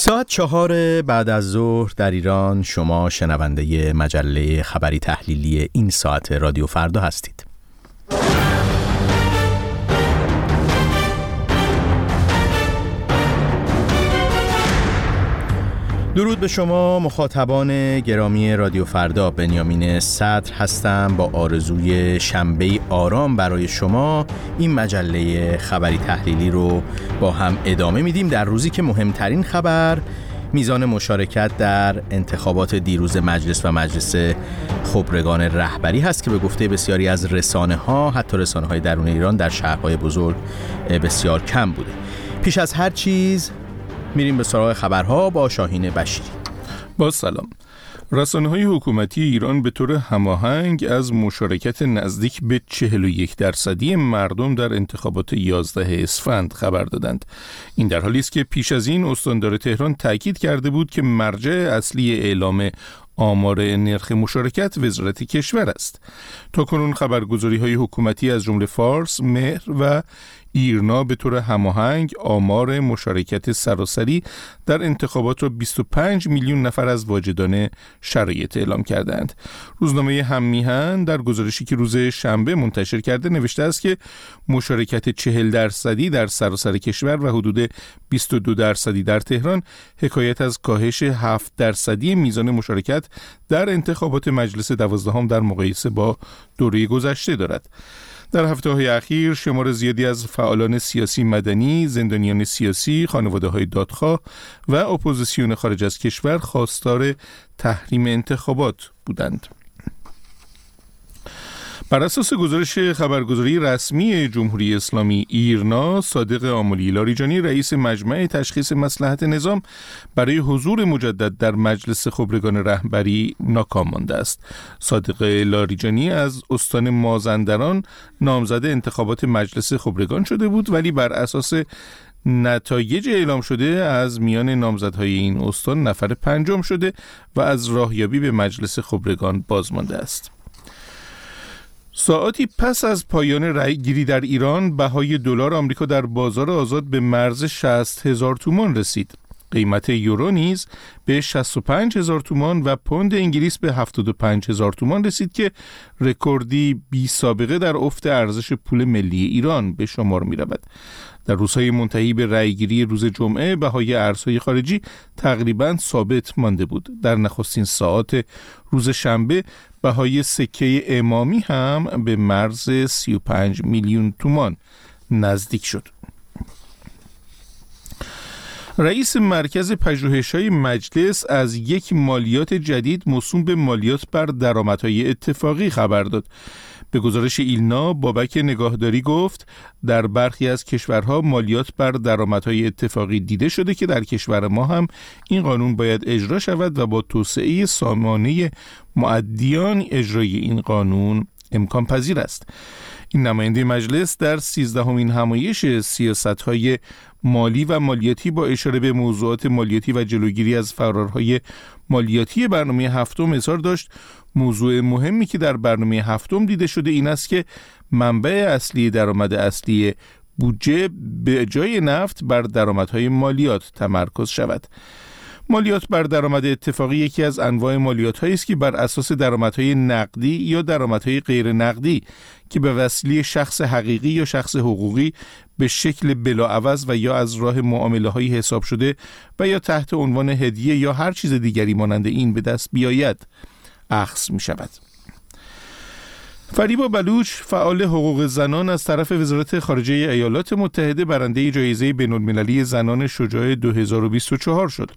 ساعت چهار بعد از ظهر در ایران شما شنونده مجله خبری تحلیلی این ساعت رادیو فردا هستید. درود به شما مخاطبان گرامی رادیو فردا. بنیامین صدر هستم. با آرزوی شنبه آرام برای شما این مجله خبری تحلیلی رو با هم ادامه میدیم. در روزی که مهمترین خبر میزان مشارکت در انتخابات دیروز مجلس و مجلس خبرگان رهبری هست که به گفته بسیاری از رسانه ها حتی رسانه های درون ایران در شهرهای بزرگ بسیار کم بوده. پیش از هر چیز میریم به سراغ خبرها با شاهین بشیری با سلام رسانه های حکومتی ایران به طور هماهنگ از مشارکت نزدیک به 41 درصدی مردم در انتخابات 11 اسفند خبر دادند. این در حالی است که پیش از این استاندار تهران تاکید کرده بود که مرجع اصلی اعلام آمار نرخ مشارکت وزارت کشور است. تا کنون خبرگزاری های حکومتی از جمله فارس، مهر و ایرنا به طور هماهنگ آمار مشارکت سراسری در انتخابات را 25 میلیون نفر از واجدان شرایط اعلام کردند. روزنامه هممیهن در گزارشی که روز شنبه منتشر کرده نوشته است که مشارکت 40 درصدی در سراسر کشور و حدود 22 درصدی در تهران حکایت از کاهش 7 درصدی میزان مشارکت در انتخابات مجلس دوازدهم در مقایسه با دوره گذشته دارد. در هفته های اخیر شمار زیادی از فعالان سیاسی مدنی، زندانیان سیاسی، خانواده های دادخواه و اپوزیسیون خارج از کشور خواستار تحریم انتخابات بودند. بر اساس گزارش خبرگزاری رسمی جمهوری اسلامی ایرنا صادق آملی لاریجانی رئیس مجمع تشخیص مسلحت نظام برای حضور مجدد در مجلس خبرگان رهبری ناکام مانده است صادق لاریجانی از استان مازندران نامزد انتخابات مجلس خبرگان شده بود ولی بر اساس نتایج اعلام شده از میان نامزدهای این استان نفر پنجم شده و از راهیابی به مجلس خبرگان بازمانده است. ساعتی پس از پایان رأی گیری در ایران بهای دلار آمریکا در بازار آزاد به مرز 60 هزار تومان رسید. قیمت یورو نیز به 65 هزار تومان و پوند انگلیس به 75 هزار تومان رسید که رکوردی بی سابقه در افت ارزش پول ملی ایران به شمار می رود. در روزهای منتهی به رأیگیری روز جمعه بهای ارزهای خارجی تقریبا ثابت مانده بود. در نخستین ساعت روز شنبه بهای سکه امامی هم به مرز 35 میلیون تومان نزدیک شد. رئیس مرکز پژوهش های مجلس از یک مالیات جدید موسوم به مالیات بر درآمدهای اتفاقی خبر داد. به گزارش ایلنا بابک نگاهداری گفت در برخی از کشورها مالیات بر درآمدهای اتفاقی دیده شده که در کشور ما هم این قانون باید اجرا شود و با توسعه سامانه معدیان اجرای این قانون امکان پذیر است این نماینده مجلس در سیزدهمین همایش سیاست های مالی و مالیاتی با اشاره به موضوعات مالیاتی و جلوگیری از فرارهای مالیاتی برنامه هفتم اظهار داشت. موضوع مهمی که در برنامه هفتم دیده شده این است که منبع اصلی درآمد اصلی بودجه به جای نفت بر درآمدهای مالیات تمرکز شود. مالیات بر درآمد اتفاقی یکی از انواع مالیات است که بر اساس درآمدهای نقدی یا درآمدهای غیر نقدی که به وسیله شخص حقیقی یا شخص حقوقی به شکل بلاعوض و یا از راه معامله های حساب شده و یا تحت عنوان هدیه یا هر چیز دیگری مانند این به دست بیاید اخذ می شود. فریبا بلوچ فعال حقوق زنان از طرف وزارت خارجه ایالات متحده برنده جایزه بین‌المللی زنان شجاع 2024 شد.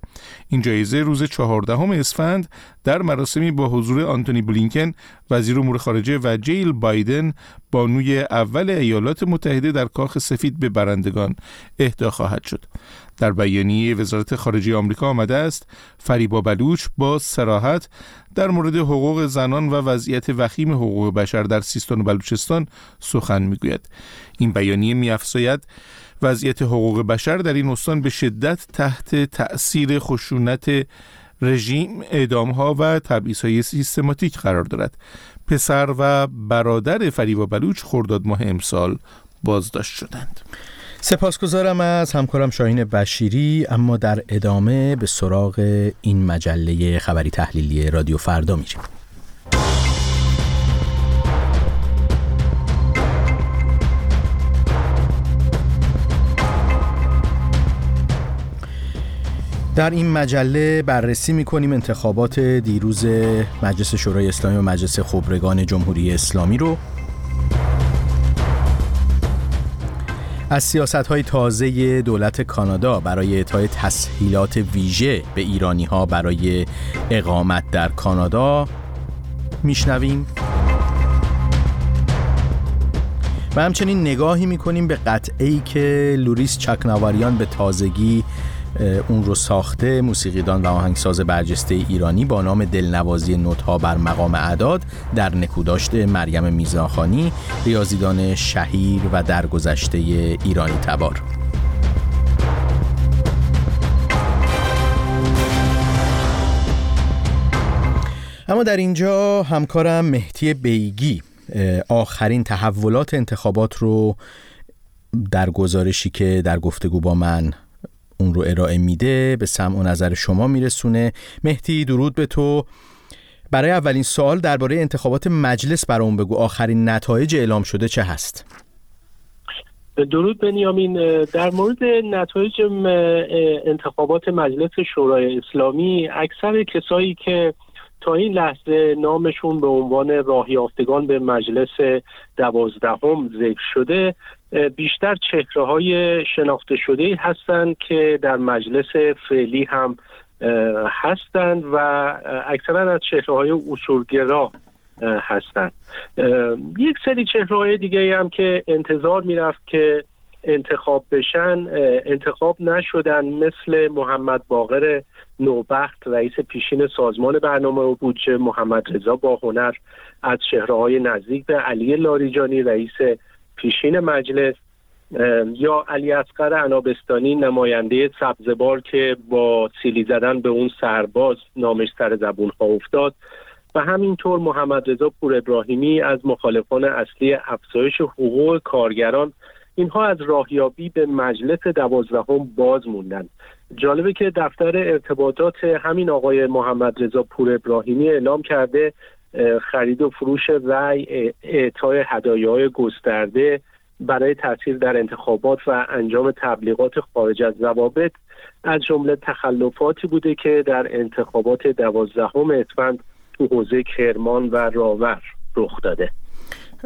این جایزه روز 14 اسفند در مراسمی با حضور آنتونی بلینکن وزیر امور خارجه و جیل بایدن بانوی اول ایالات متحده در کاخ سفید به برندگان اهدا خواهد شد. در بیانیه وزارت خارجه آمریکا آمده است فریبا بلوچ با سراحت در مورد حقوق زنان و وضعیت وخیم حقوق بشر در سیستان و بلوچستان سخن می‌گوید. این بیانیه میافزاید وضعیت حقوق بشر در این استان به شدت تحت تأثیر خشونت رژیم اعدام ها و تبعیض های سیستماتیک قرار دارد. پسر و برادر فریبا بلوچ خرداد ماه امسال بازداشت شدند. سپاسگزارم از همکارم شاهین بشیری اما در ادامه به سراغ این مجله خبری تحلیلی رادیو فردا میریم. در این مجله بررسی می‌کنیم انتخابات دیروز مجلس شورای اسلامی و مجلس خبرگان جمهوری اسلامی رو. از سیاست های تازه دولت کانادا برای اعطای تسهیلات ویژه به ایرانی ها برای اقامت در کانادا میشنویم. و همچنین نگاهی می‌کنیم به قطعی که لوریس چکناواریان به تازگی اون رو ساخته موسیقیدان و آهنگساز برجسته ایرانی با نام دلنوازی نوتها بر مقام اعداد در نکوداشت مریم میزانخانی ریاضیدان شهیر و درگذشته ایرانی تبار. اما در اینجا همکارم مهتی بیگی آخرین تحولات انتخابات رو در گزارشی که در گفتگو با من اون رو ارائه میده به سمع و نظر شما میرسونه. مهدی درود به تو. برای اولین سوال درباره انتخابات مجلس برام بگو. آخرین نتایج اعلام شده چه هست؟ درود بنیامین در مورد نتایج انتخابات مجلس شورای اسلامی اکثر کسایی که تا این لحظه نامشون به عنوان راهیافتگان به مجلس دوازدهم ذکر شده بیشتر چهره های شناخته شده هستند که در مجلس فعلی هم هستند و اکثرا از چهره های اصولگرا هستند یک سری چهره های دیگه هم که انتظار می‌رفت که انتخاب بشن انتخاب نشدن مثل محمد باقر نوبخت رئیس پیشین سازمان برنامه و بودجه محمد رضا باهنر از های نزدیک به علی لاریجانی رئیس پیشین مجلس یا علی اصغر انابستانی نماینده سبزبار که با سیلی زدن به اون سرباز نامش سر زبون ها افتاد. و همینطور محمد رضا پور ابراهیمی از مخالفان اصلی افزایش حقوق کارگران اینها از راهیابی به مجلس دوازدهم باز موندن. جالبه که دفتر ارتباطات همین آقای محمد رضا پور ابراهیمی اعلام کرده خرید و فروش رأی اعطای هدایای گسترده برای تاثیر در انتخابات و انجام تبلیغات خارج از ضوابط از جمله تخلفاتی بوده که در انتخابات دوازدهم اسفند تو حوزه کرمان و راور رخ داده.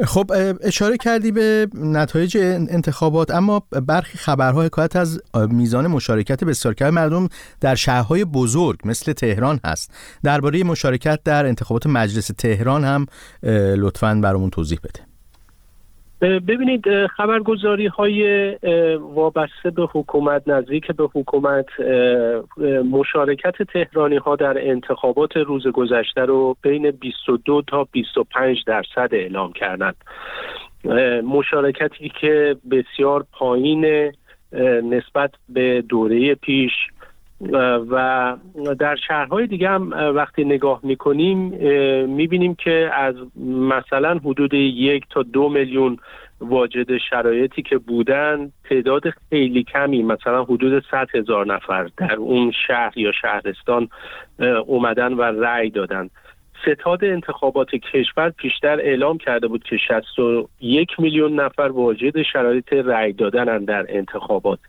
خب اشاره کردی به نتایج انتخابات اما برخی خبرها حکایت از میزان مشارکت بسیار کم. مردم در شهرهای بزرگ مثل تهران هست. درباره مشارکت در انتخابات مجلس تهران هم لطفا برامون توضیح بده. ببینید خبرگزاری های وابسته به حکومت نزدیک به حکومت مشارکت تهرانی ها در انتخابات روز گذشته رو بین 22 تا 25 درصد اعلام کردند. مشارکتی که بسیار پایین نسبت به دوره پیش و در شهرهای دیگه هم وقتی نگاه می‌کنیم می‌بینیم که از مثلا حدود یک تا دو میلیون واجد شرایطی که بودن تعداد خیلی کمی مثلا حدود 100 هزار نفر در اون شهر یا شهرستان اومدن و رأی دادن. ستاد انتخابات کشور پیشتر اعلام کرده بود که 61 میلیون نفر واجد شرایط رأی دادن در انتخابات.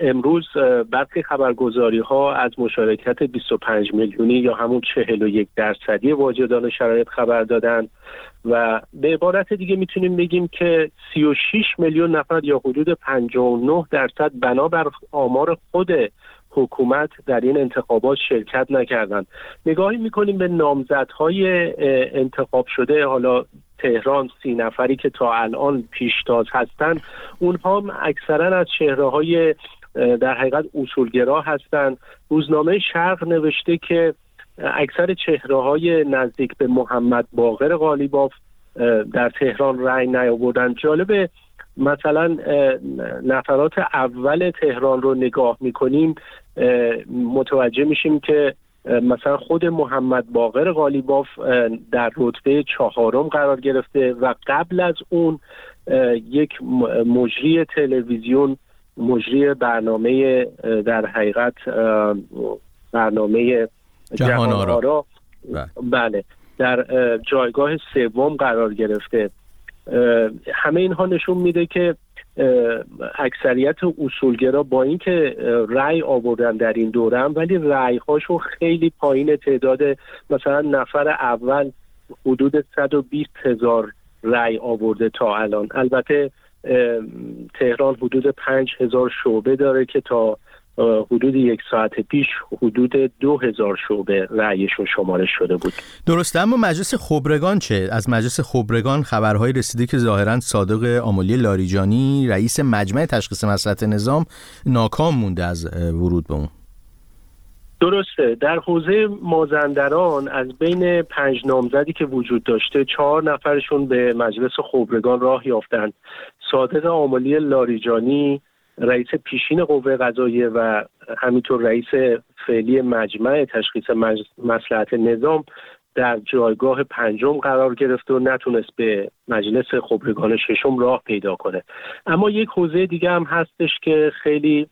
امروز برخی خبرگزاری ها از مشارکت 25 میلیونی یا همون 41 درصدی واجدان شرایط خبر دادن و به عبارت دیگه می‌تونیم بگیم که 36 میلیون نفر یا حدود 59 درصد بنابر آمار خود حکومت در این انتخابات شرکت نکردند. نگاهی می‌کنیم به نامزدهای انتخاب شده حالا تهران سی نفری که تا الان پیشتاز هستند. اونها اکثرا از چهره های در حقیقت اصولگرا هستند. روزنامه شرق نوشته که اکثر چهره های نزدیک به محمد باقر غالیباف در تهران رأی نیاوردن. جالب مثلا نفرات اول تهران رو نگاه می‌کنیم. متوجه میشیم که مثلا خود محمد باقر غالیباف در رتبه چهارم قرار گرفته و قبل از اون یک مجری تلویزیون مجری برنامه در حقیقت برنامه جهان آرا بله. بله. در جایگاه سوم قرار گرفته. همه اینها نشون میده که اکثریت اصولگرا با اینکه رأی آوردن در این دورم ولی رأی هاشون خیلی پایین تعداد مثلا نفر اول حدود 120 هزار رأی آورده تا الان. البته تهران حدود 5 هزار شعبه داره که تا حدود یک ساعت پیش حدود دو هزار شعبه رأیشون شمارش شده بود. درسته اما مجلس خبرگان چه؟ از مجلس خبرگان خبرهایی رسیده که ظاهرا صادق آمولی لاریجانی رئیس مجمع تشخیص مسئلت نظام ناکام مونده از ورود به اون. درسته. در حوزه مازندران از بین پنج نامزدی که وجود داشته چهار نفرشون به مجلس خبرگان راه یافتند. صادق آمولی لاریجانی رئیس پیشین قوه قضاییه و همینطور رئیس فعلی مجمع تشخیص مسلحت نظام در جایگاه پنجم قرار گرفت و نتونست به مجلس خبرگان ششم راه پیدا کنه. اما یک حوزه دیگه هم هستش که خیلی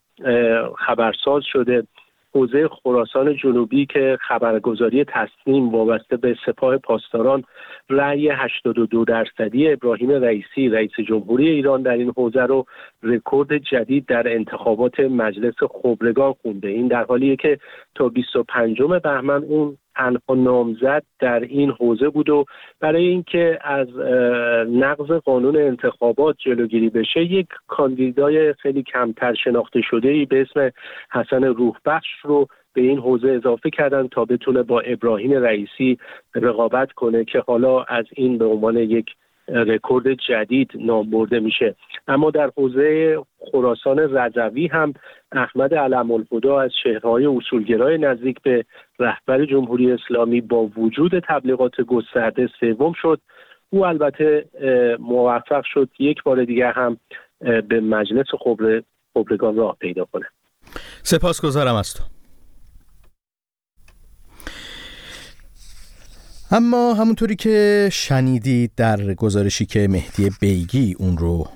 خبرساز شده. حوزه خراسان جنوبی که خبرگزاری تصمیم وابسته به سپاه پاسداران رأی 82 درصدی ابراهیم رئیسی رئیس جمهوری ایران در این حوزه رو رکورد جدید در انتخابات مجلس خبرگان خونده. این در حالیه که تا 25 بهمن اون تنها نامزد در این حوزه بود و برای اینکه از نقض قانون انتخابات جلوگیری بشه یک کاندیدای خیلی کمتر شناخته شده ای به اسم حسن روحبخش رو به این حوزه اضافه کردن تا بتونه با ابراهیم رئیسی رقابت کنه که حالا از این به عنوان یک رکورد جدید نام برده میشه. اما در حوزه خراسان رضوی هم احمد علم الهدا از شهرهای اصولگرای نزدیک به رهبر جمهوری اسلامی با وجود تبلیغات گسترده سوم شد. او البته موفق شد یک بار دیگر هم به مجلس خبر خبرگان راه پیدا کنه. سپاسگزارم از تو. اما همونطوری که شنیدید در گزارشی که مهدی بیگی اون رو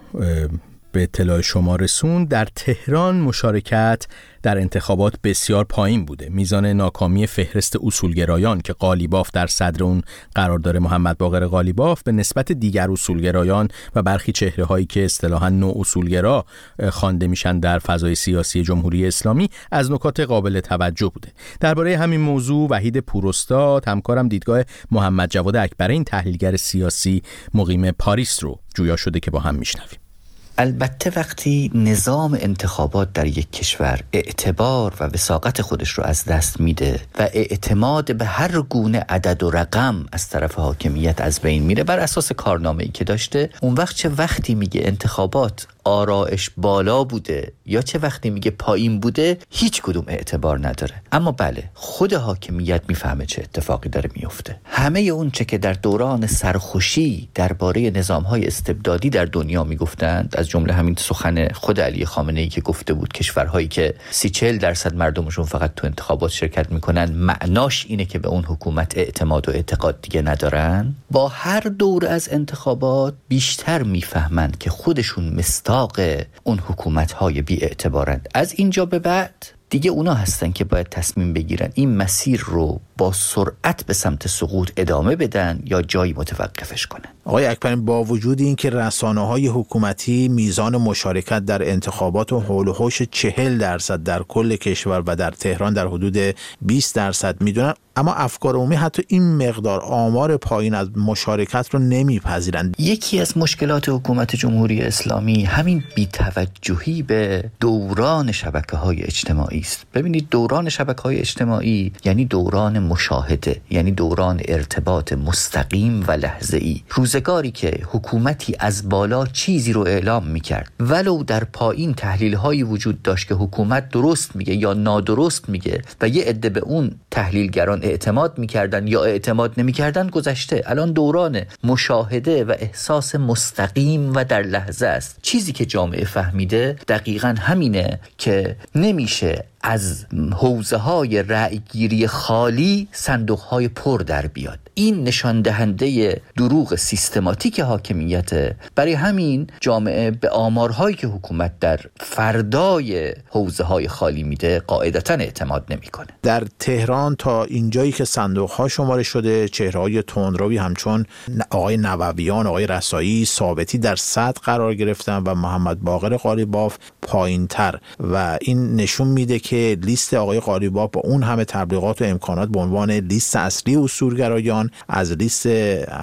به اطلاع شما رسون در تهران مشارکت در انتخابات بسیار پایین بوده. میزان ناکامی فهرست اصولگرایان که قالیباف در صدر اون قرار داره محمد باقر قالیباف به نسبت دیگر اصولگرایان و برخی چهره هایی که اصطلاحا نو اصولگرا خوانده میشن در فضای سیاسی جمهوری اسلامی از نکات قابل توجه بوده. درباره همین موضوع وحید پوراستاد همکارم دیدگاه محمد جواد اکبرین تحلیلگر سیاسی مقیم پاریس رو جویا شده که با هم میشنویم. البته وقتی نظام انتخابات در یک کشور اعتبار و وساقت خودش رو از دست میده و اعتماد به هر گونه عدد و رقم از طرف حاکمیت از بین میره بر اساس کارنامه ای که داشته اون وقت چه وقتی میگه انتخابات آرائش بالا بوده یا چه وقتی میگه پایین بوده هیچ کدوم اعتبار نداره. اما بله خود حاکمیت می‌فهمه چه اتفاقی داره میفته همه اون چه که در دوران سرخوشی درباره نظام های استبدادی در دنیا می‌گفتند از جمله همین سخن خود علی خامنه ای که گفته بود کشورهایی که سی چل درصد مردمشون فقط تو انتخابات شرکت می‌کنن معناش اینه که به اون حکومت اعتماد و اعتقاد دیگه ندارن. با هر دور از انتخابات بیشتر می‌فهمند که خودشون مستا اون حکومت های بی اعتبارند از اینجا به بعد دیگه اونا هستن که باید تصمیم بگیرن این مسیر رو با سرعت به سمت سقوط ادامه بدن یا جایی متوقفش کنن. آقای اکبرین با وجود اینکه رسانه های حکومتی میزان مشارکت در انتخابات و حول و حوش چهل درصد در کل کشور و در تهران در حدود 20 درصد می‌دونن اما افکار عمومی حتی این مقدار آمار پایین از مشارکت رو نمیپذیرند. یکی از مشکلات حکومت جمهوری اسلامی همین بیتوجهی به دوران شبکه های اجتماعی است. ببینید دوران شبکه های اجتماعی یعنی دوران مشاهده یعنی دوران ارتباط مستقیم و لحظه ای روزگاری که حکومتی از بالا چیزی رو اعلام می‌کرد. ولو در پایین تحلیل هایی وجود داشت که حکومت درست میگه یا نادرست میگه و یه عده به اون تحلیلگران اعتماد می‌کردن یا اعتماد نمی‌کردن گذشته. الان دوران مشاهده و احساس مستقیم و در لحظه است. چیزی که جامعه فهمیده دقیقا همینه که نمیشه از حوزه های رأیگیری خالی صندوق های پر در بیاد. این نشان دهنده دروغ سیستماتیک حاکمیت برای همین جامعه به آمارهایی که حکومت در فردای حوزه های خالی میده قاعدتا اعتماد نمی‌کنه. در تهران تا اینجایی که صندوق ها شماره شده چهره های تندروی همچون آقای نوویان آقای رسایی ثابتی در صد قرار گرفتن و محمد باقر قالیباف پایین تر و این نشون میده که لیست آقای قالیباف با اون همه تبلیغات و امکانات به عنوان لیست اصلی اصولگرایان از لیست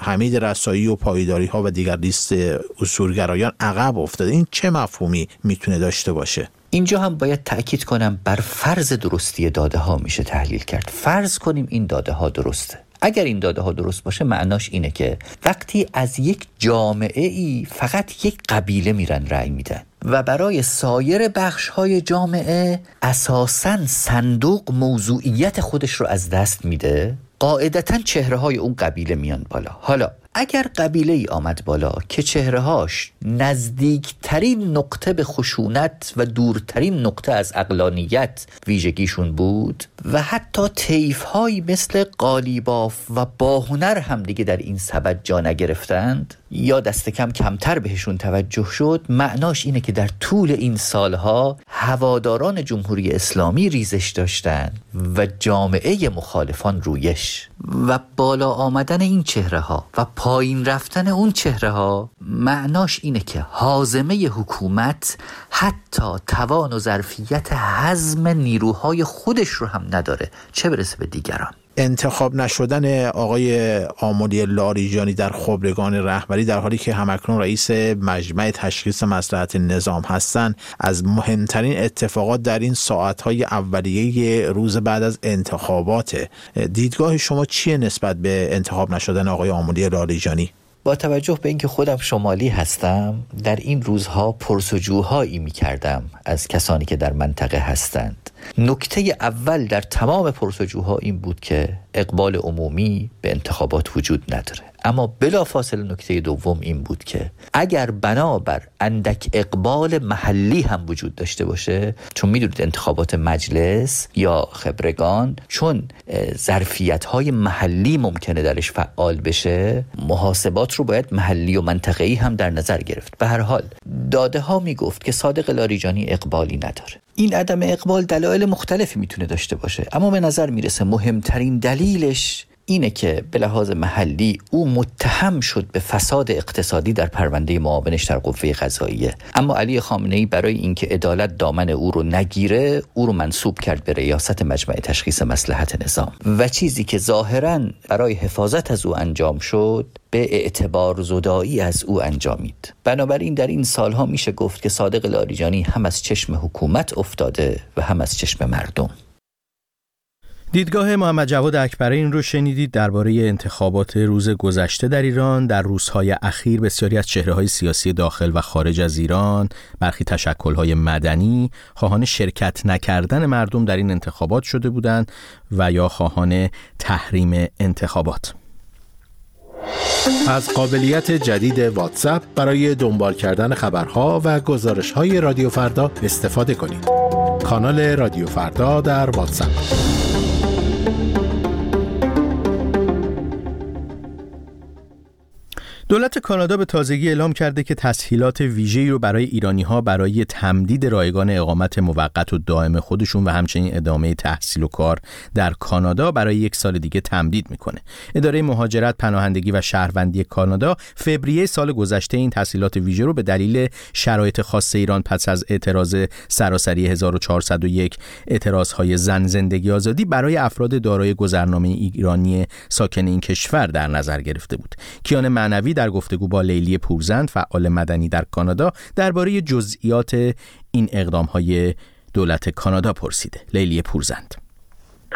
حمید رسایی و پایداری ها و دیگر لیست اصولگرایان عقب افتاده. این چه مفهومی می‌تونه داشته باشه؟ اینجا هم باید تأکید کنم بر فرض درستی داده ها میشه تحلیل کرد. فرض کنیم این داده ها درسته. اگر این داده ها درست باشه معناش اینه که وقتی از یک جامعه ای فقط یک قبیله میرن رأی میدن. و برای سایر بخش های جامعه اساسا صندوق موضوعیت خودش رو از دست میده. قاعدتا چهره های اون قبیله میان بالا. حالا اگر قبیله ای آمد بالا که چهرههاش نزدیکترین نقطه به خشونت و دورترین نقطه از اقلانیت ویژگیشون بود و حتی تیف هایی مثل قالیباف و باهنر هم دیگه در این سبد جا نگرفتند یا دست کم کمتر بهشون توجه شد معناش اینه که در طول این سالها هواداران جمهوری اسلامی ریزش داشتند و جامعه مخالفان رویش و بالا آمدن این چهره ها و پایین رفتن اون چهره ها معناش اینه که حازمه حکومت حتی توان و ظرفیت حزم نیروهای خودش رو هم نداره. چه برسه به دیگران؟ انتخاب نشدن آقای آمولی لاریجانی در خبرگان رهبری در حالی که همکنون رئیس مجمع تشخیص مسلحت نظام هستند از مهمترین اتفاقات در این ساعتهای اولیه روز بعد از انتخابات. دیدگاه شما چیه نسبت به انتخاب نشدن آقای آمولی لاریجانی؟ با توجه به اینکه خودم شمالی هستم در این روزها پرسجوهایی می کردم از کسانی که در منطقه هستند. نکته اول در تمام پرسجوها این بود که اقبال عمومی به انتخابات وجود نداره. اما بلافاصله نکته دوم این بود که اگر بنابر اندک اقبال محلی هم وجود داشته باشه چون می‌دونید انتخابات مجلس یا خبرگان چون ظرفیت های محلی ممکنه درش فعال بشه محاسبات رو باید محلی و منطقه‌ای هم در نظر گرفت. به هر حال داده ها می‌گفت که صادق لاریجانی اقبالی نداره. این عدم اقبال دلایل مختلفی می‌تونه داشته باشه اما به نظر می‌رسه مهمترین دلیلش اینه که به لحاظ محلی او متهم شد به فساد اقتصادی در پرونده معاونش در قوه قضاییه. اما علی خامنه ای برای اینکه عدالت دامن او رو نگیره او رو منصوب کرد به ریاست مجمع تشخیص مسلحت نظام. و چیزی که ظاهرا برای حفاظت از او انجام شد به اعتبار زدایی از او انجامید. بنابراین در این سالها میشه گفت که صادق لاریجانی هم از چشم حکومت افتاده و هم از چشم مردم. دیدگاه محمد جواد اکبرین رو شنیدید درباره انتخابات روز گذشته در ایران در روزهای اخیر بسیاری از چهره های سیاسی داخل و خارج از ایران برخی تشکل های مدنی خواهان شرکت نکردن مردم در این انتخابات شده بودند و یا خواهان تحریم انتخابات از قابلیت جدید واتساپ برای دنبال کردن خبرها و گزارش های رادیو فردا استفاده کنید. کانال رادیو فردا در واتساپ دولت کانادا به تازگی اعلام کرده که تسهیلات ویژه‌ای رو برای ایرانی ها برای تمدید رایگان اقامت موقت و دائم خودشون و همچنین ادامه تحصیل و کار در کانادا برای یک سال دیگه تمدید می‌کنه. اداره مهاجرت، پناهندگی و شهروندی کانادا فوریه سال گذشته این تسهیلات ویژه رو به دلیل شرایط خاص ایران پس از اعتراض سراسری 1401 اعتراض های زن زندگی آزادی برای افراد دارای گذرنامه ایرانی ساکن این کشور در نظر گرفته بود. کیان معنوی در گفتگو با لیلی پورزند فعال مدنی در کانادا درباره جزئیات این اقدام های دولت کانادا پرسیده. لیلی پورزند.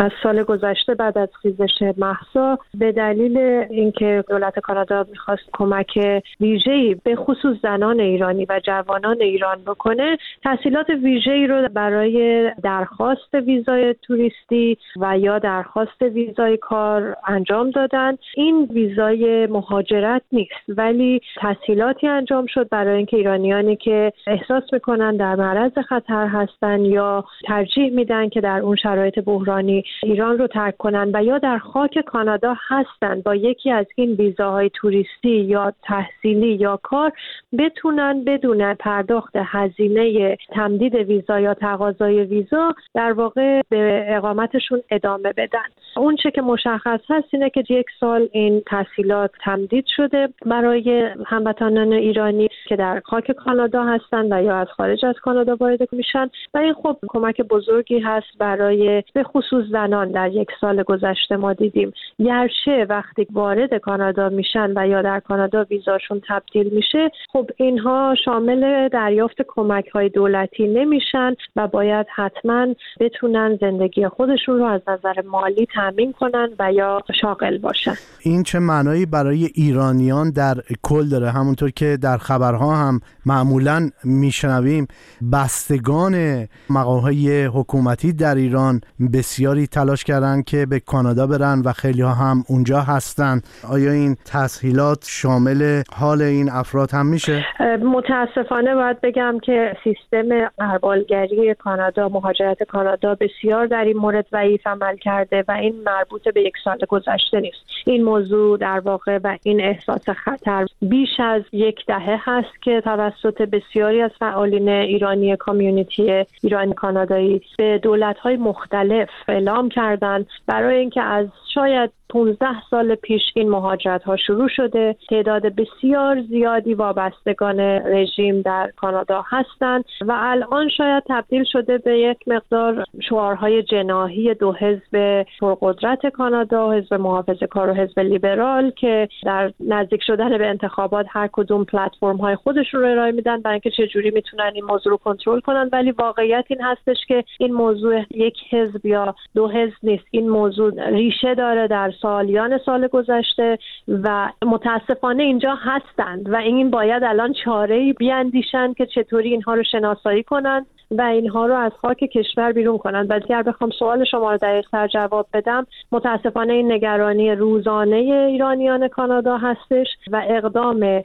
از سال گذشته بعد از خیزش محسا به دلیل اینکه دولت کانادا می‌خواست کمک ویژه‌ای به خصوص زنان ایرانی و جوانان ایران بکنه تحصیلات ویژه‌ای رو برای درخواست ویزای توریستی و یا درخواست ویزای کار انجام دادن. این ویزای مهاجرت نیست ولی تحصیلاتی انجام شد برای اینکه ایرانیانی که احساس می‌کنن در معرض خطر هستن یا ترجیح میدن که در اون شرایط بحرانی ایران رو ترک کنن و یا در خاک کانادا هستن با یکی از این ویزاهای توریستی یا تحصیلی یا کار بتونن بدون پرداخت هزینه تمدید ویزا یا تقاضای ویزا در واقع به اقامتشون ادامه بدن. اون چه که مشخص هست اینه که یک سال این تحصیلات تمدید شده برای هموطنان ایرانی که در خاک کانادا هستن و یا از خارج از کانادا وارد میشن. و این خب کمک بزرگی هست برای به خصوص زنان در یک سال گذشته ما دیدیم گرچه وقتی وارد کانادا میشن و یا در کانادا ویزاشون تبدیل میشه خب اینها شامل دریافت کمک های دولتی نمیشن و باید حتما بتونن زندگی خودشون رو از نظر مالی تامین کنن و یا شاغل باشن. این چه معنایی برای ایرانیان در کل داره؟ همونطور که در خبرها هم معمولا میشنویم بستگان مقاهای حکومتی در ایران بسیاری تلاش کردن که به کانادا برن و خیلی ها هم اونجا هستن آیا این تسهیلات شامل حال این افراد هم میشه؟ متاسفانه باید بگم که سیستم اربالگری کانادا مهاجرت کانادا بسیار در این مورد ضعیف عمل کرده و این مربوط به یک سال گذشته نیست این موضوع در واقع و این احساس خطر بیش از یک دهه هست که توسط بسیاری از فعالین ایرانی کامیونیتی ایرانی کانادایی به دولت های مختلف اعلام کردند برای اینکه از شاید 15 سال پیش این مهاجرت ها شروع شده. تعداد بسیار زیادی وابستگان رژیم در کانادا هستند و الان شاید تبدیل شده به یک مقدار شعارهای جناهی دو حزب پرقدرت کانادا حزب محافظه کار و حزب لیبرال که در نزدیک شدن به انتخابات هر کدوم پلتفرم های خودشون رو ارائه میدن برای اینکه چجوری می‌تونن این موضوع رو کنترل کنن. ولی واقعیت این هستش که این موضوع یک حزب یا دو حزب نیست. این موضوع ریشه داره در سالیان سال گذشته و متاسفانه اینجا هستند و این باید الان چاره بیاندیشند که چطوری اینها رو شناسایی کنند. و اینها رو از خاک کشور بیرون کنند و اگر بخوام سوال شما رو دقیقتر جواب بدم متاسفانه این نگرانی روزانه ایرانیان کانادا هستش و اقدام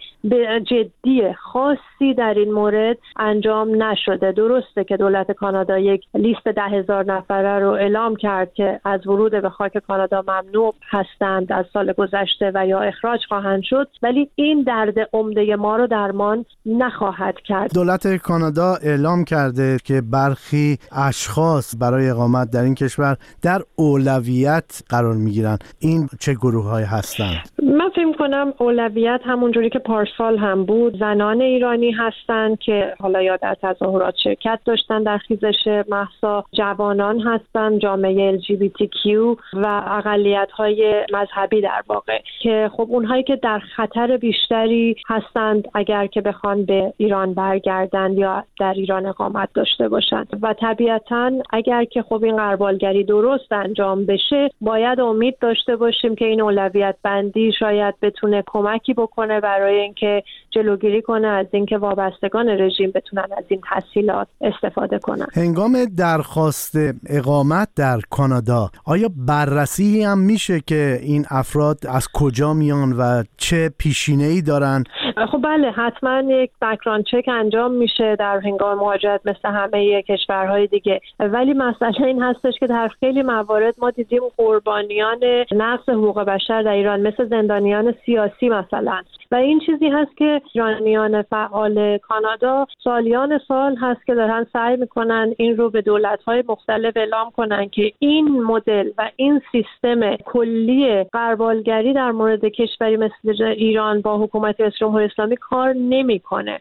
جدی خاصی در این مورد انجام نشده. درسته که دولت کانادا یک لیست ده هزار نفره رو اعلام کرد که از ورود به خاک کانادا ممنوع هستند از سال گذشته و یا اخراج خواهند شد. ولی این درد عمده ما رو درمان نخواهد کرد. دولت کانادا اعلام کرده که برخی اشخاص برای اقامت در این کشور در اولویت قرار می این چه گروه های هستند؟ من فکر کنم اولویت همونجوری که پارسال هم بود زنان ایرانی هستند که حالا یا در تظاهرات شرکت داشتن در خیزش محسا جوانان هستند جامعه LGBTQ و اقلیت های مذهبی در واقع که خب اونهایی که در خطر بیشتری هستند اگر که بخوان به ایران برگردند یا در ایران اقامت داشته باشند و طبیعتا اگر که خب این قربالگری درست انجام بشه باید امید داشته باشیم که این اولویت بندی شاید بتونه کمکی بکنه برای اینکه جلوگیری کنه از اینکه وابستگان رژیم بتونن از این تحصیلات استفاده کنن. هنگام درخواست اقامت در کانادا آیا بررسی هم میشه که این افراد از کجا میان و چه پیشینه ای دارن؟ خب بله حتما یک بکران چک انجام میشه در هنگام مهاجرت مثل همه کشورهای دیگه. ولی مسئله این هستش که در خیلی موارد ما دیدیم قربانیان نقص حقوق بشر در ایران مثل زندانیان سیاسی مثلا. و این چیزی هست که ایرانیان فعال کانادا سالیان سال هست که دارن سعی می‌کنن این رو به دولت‌های مختلف اعلام کنن که این مدل و این سیستم کلی قربالگری در مورد کشوری مثل ایران با حکومت جمهوری اسلامی کار نمی‌کنه.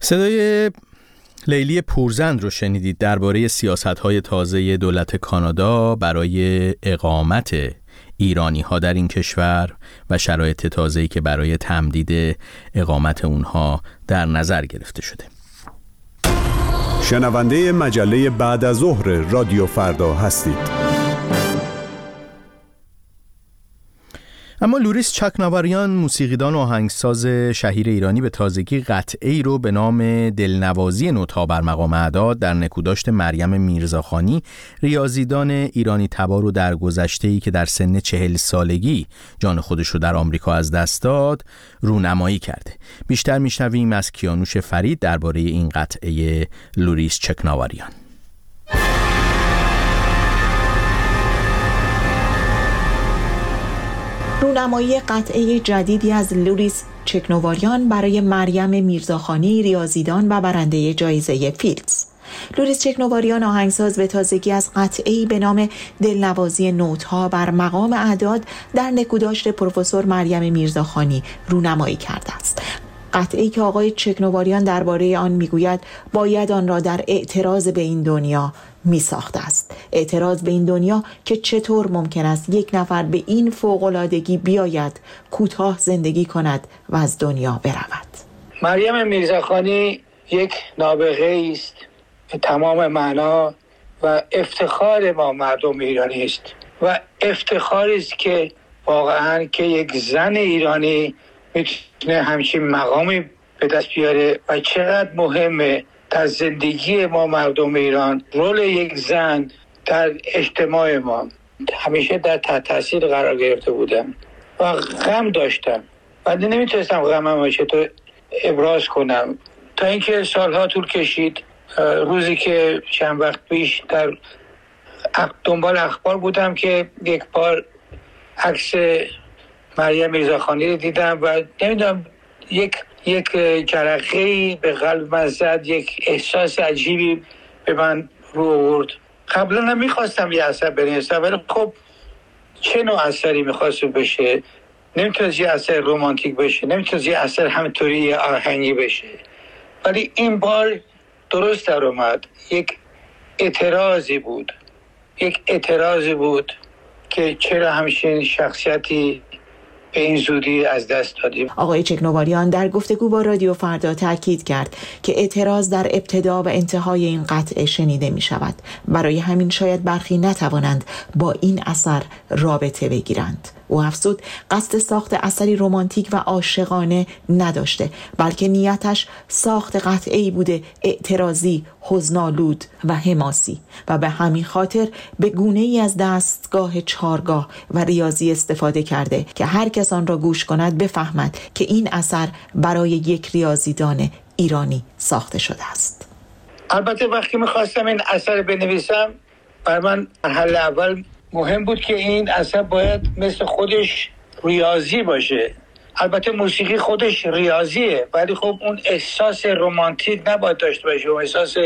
صدای لیلی پورزند رو شنیدید درباره سیاست های تازه دولت کانادا برای اقامت ایرانی ها در این کشور و شرایط تازه‌ای که برای تمدید اقامت اونها در نظر گرفته شده. شنونده مجله بعد از ظهر رادیو فردا هستید. اما لوریس چکناواریان موسیقیدان و آهنگساز شهیر ایرانی به تازگی قطعه ای رو به نام دلنوازی نوتا بر مقام اعداد در نکوداشت مریم میرزاخانی ریاضیدان ایرانی تبار رو در گذشته ای که در سن چهل سالگی جان خودش رو در آمریکا از دست داد رونمایی کرده. بیشتر میشنویم از کیانوش فرید درباره این قطعه لوریس چکناواریان. رونمایی قطعه جدیدی از لوریس چکنواریان برای مریم میرزاخانی ریاضیدان و برنده جایزه فیلدز. لوریس چکنواریان آهنگساز به تازگی از قطعی به نام دلنوازی نوتها بر مقام اعداد در نکوداشت پروفسور مریم میرزاخانی رونمایی کرده است. قطعی که آقای چکنواریان درباره آن می‌گوید باید آن را در اعتراض به این دنیا می ساخته است. اعتراض به این دنیا که چطور ممکن است یک نفر به این فوقلادگی بیاید کوتاه زندگی کند و از دنیا برود. مریم میرزاخانی یک نابغه است. به تمام معنا و افتخار ما مردم ایرانی است. و افتخاری است که واقعا که یک زن ایرانی می‌تونه همچین مقامی به دست بیاره و چقدر مهمه در زندگی ما مردم ایران رول یک زن در اجتماع ما همیشه در تحت تاثیر قرار گرفته بودم و غم داشتم و نمی‌تونستم غمم چطور ابراز کنم. تا اینکه سالها طول کشید روزی که چند وقت پیش در دنبال اخبار بودم که یک بار عکس مریم میرزاخانی رو دیدم و نمی‌دونم یک یک جرقه به قلب من زد یک احساس عجیبی به من رو آورد. قبلا هم می‌خواستم یه اثر بنویسم ولی خب چه نوع اثری می‌خواست بشه؟ نمی‌تونست یه اثر رومانتیک بشه نمی‌تونست یه اثر همطوری آهنگی بشه. ولی این بار درست در اومد. یک اعتراضی بود. یک اعتراضی بود که چرا همچین شخصیتی به این زودی از دست دادیم. آقای چکنواریان در گفتگو با رادیو فردا تاکید کرد که اعتراض در ابتدا و انتهای این قطعه شنیده می شود برای همین شاید برخی نتوانند با این اثر رابطه بگیرند. او افزود قصد ساخت اثری رمانتیک و عاشقانه نداشته بلکه نیتش ساخت قطعی بوده اعتراضی حزنالود و حماسی. و به همین خاطر به گونه ای از دستگاه چارگاه و ریاضی استفاده کرده که هر کس آن را گوش کند بفهمد که این اثر برای یک ریاضیدان ایرانی ساخته شده است. البته وقتی می‌خواستم این اثر بنویسم بر من مرحله اول مهم بود که این اصلا باید مثل خودش ریاضی باشه. البته موسیقی خودش ریاضیه ولی خب اون احساس رومانتیک نباید داشته باشه اون احساس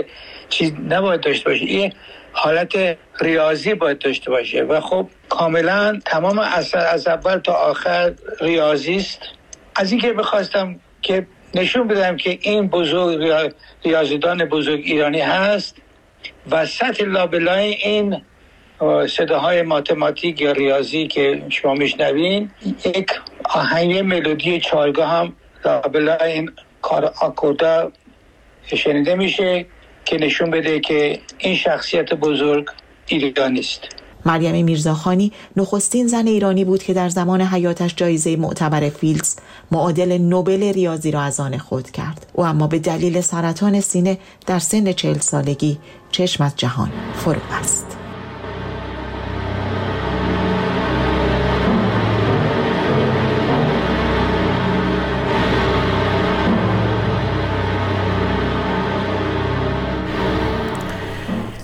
چیز نباید داشته باشه. این حالت ریاضی باید داشته باشه. و خب کاملا تمام اثر از اول تا آخر ریاضی است. از اینکه بخواستم که نشون بدم که این بزرگ ریاضیدان بزرگ ایرانی هست و سطح لابلای این صداهای ماتماتیک یا ریاضی که شما میشنوین یک آهنگ ملودی چارگاه هم لابلا این کار آکوردا شنیده میشه که نشون بده که این شخصیت بزرگ ایرانی است مریم میرزاخانی نخستین زن ایرانی بود که در زمان حیاتش جایزه معتبر فیلدز معادل نوبل ریاضی را از آن خود کرد. او اما به دلیل سرطان سینه در سن چهل سالگی چشم از جهان فرو بست.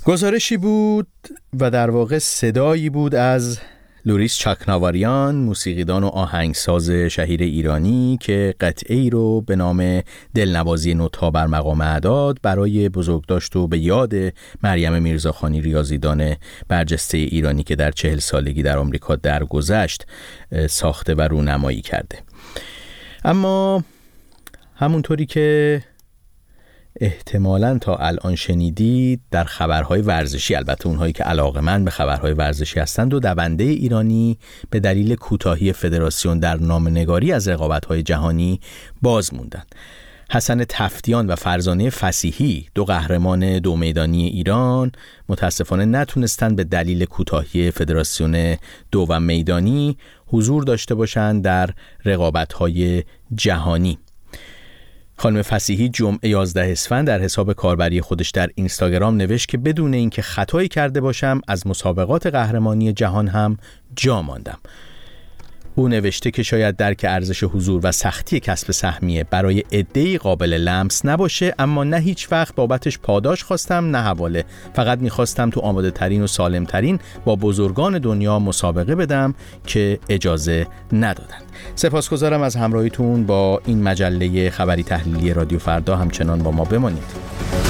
گزارشی بود و در واقع صدایی بود از لوریس چاکناواریان موسیقیدان و آهنگساز شهیر ایرانی که قطعه ای رو به نام دلنوازی نوتا بر مقام اعداد برای بزرگداشت و به یاد مریم میرزاخانی ریاضیدان برجسته ایرانی که در چهل سالگی در آمریکا درگذشت ساخته و رونمایی کرده. اما همونطوری که احتمالا تا الان شنیدید در خبرهای ورزشی البته اونهایی که علاقه من به خبرهای ورزشی هستند و دونده ایرانی به دلیل کوتاهی فدراسیون در نامنگاری از رقابتهای جهانی باز موندند. حسن تفتیان و فرزانه فسیحی دو قهرمان دو میدانی ایران متاسفانه نتونستند به دلیل کوتاهی فدراسیون دو و میدانی حضور داشته باشند در رقابت‌های جهانی. خانم فسیحی جمعه 11 اسفند در حساب کاربری خودش در اینستاگرام نوشت که بدون اینکه خطایی کرده باشم از مسابقات قهرمانی جهان هم جا ماندم. او نوشته که شاید درک ارزش حضور و سختی کسب سهمیه برای عدهای قابل لمس نباشه اما نه هیچ وقت بابتش پاداش خواستم نه حواله. فقط می‌خواستم تو آماده ترین و سالم ترین با بزرگان دنیا مسابقه بدم که اجازه ندادند. سپاسگزارم از همراهیتون با این مجله خبری تحلیلی رادیو فردا. همچنان با ما بمانید.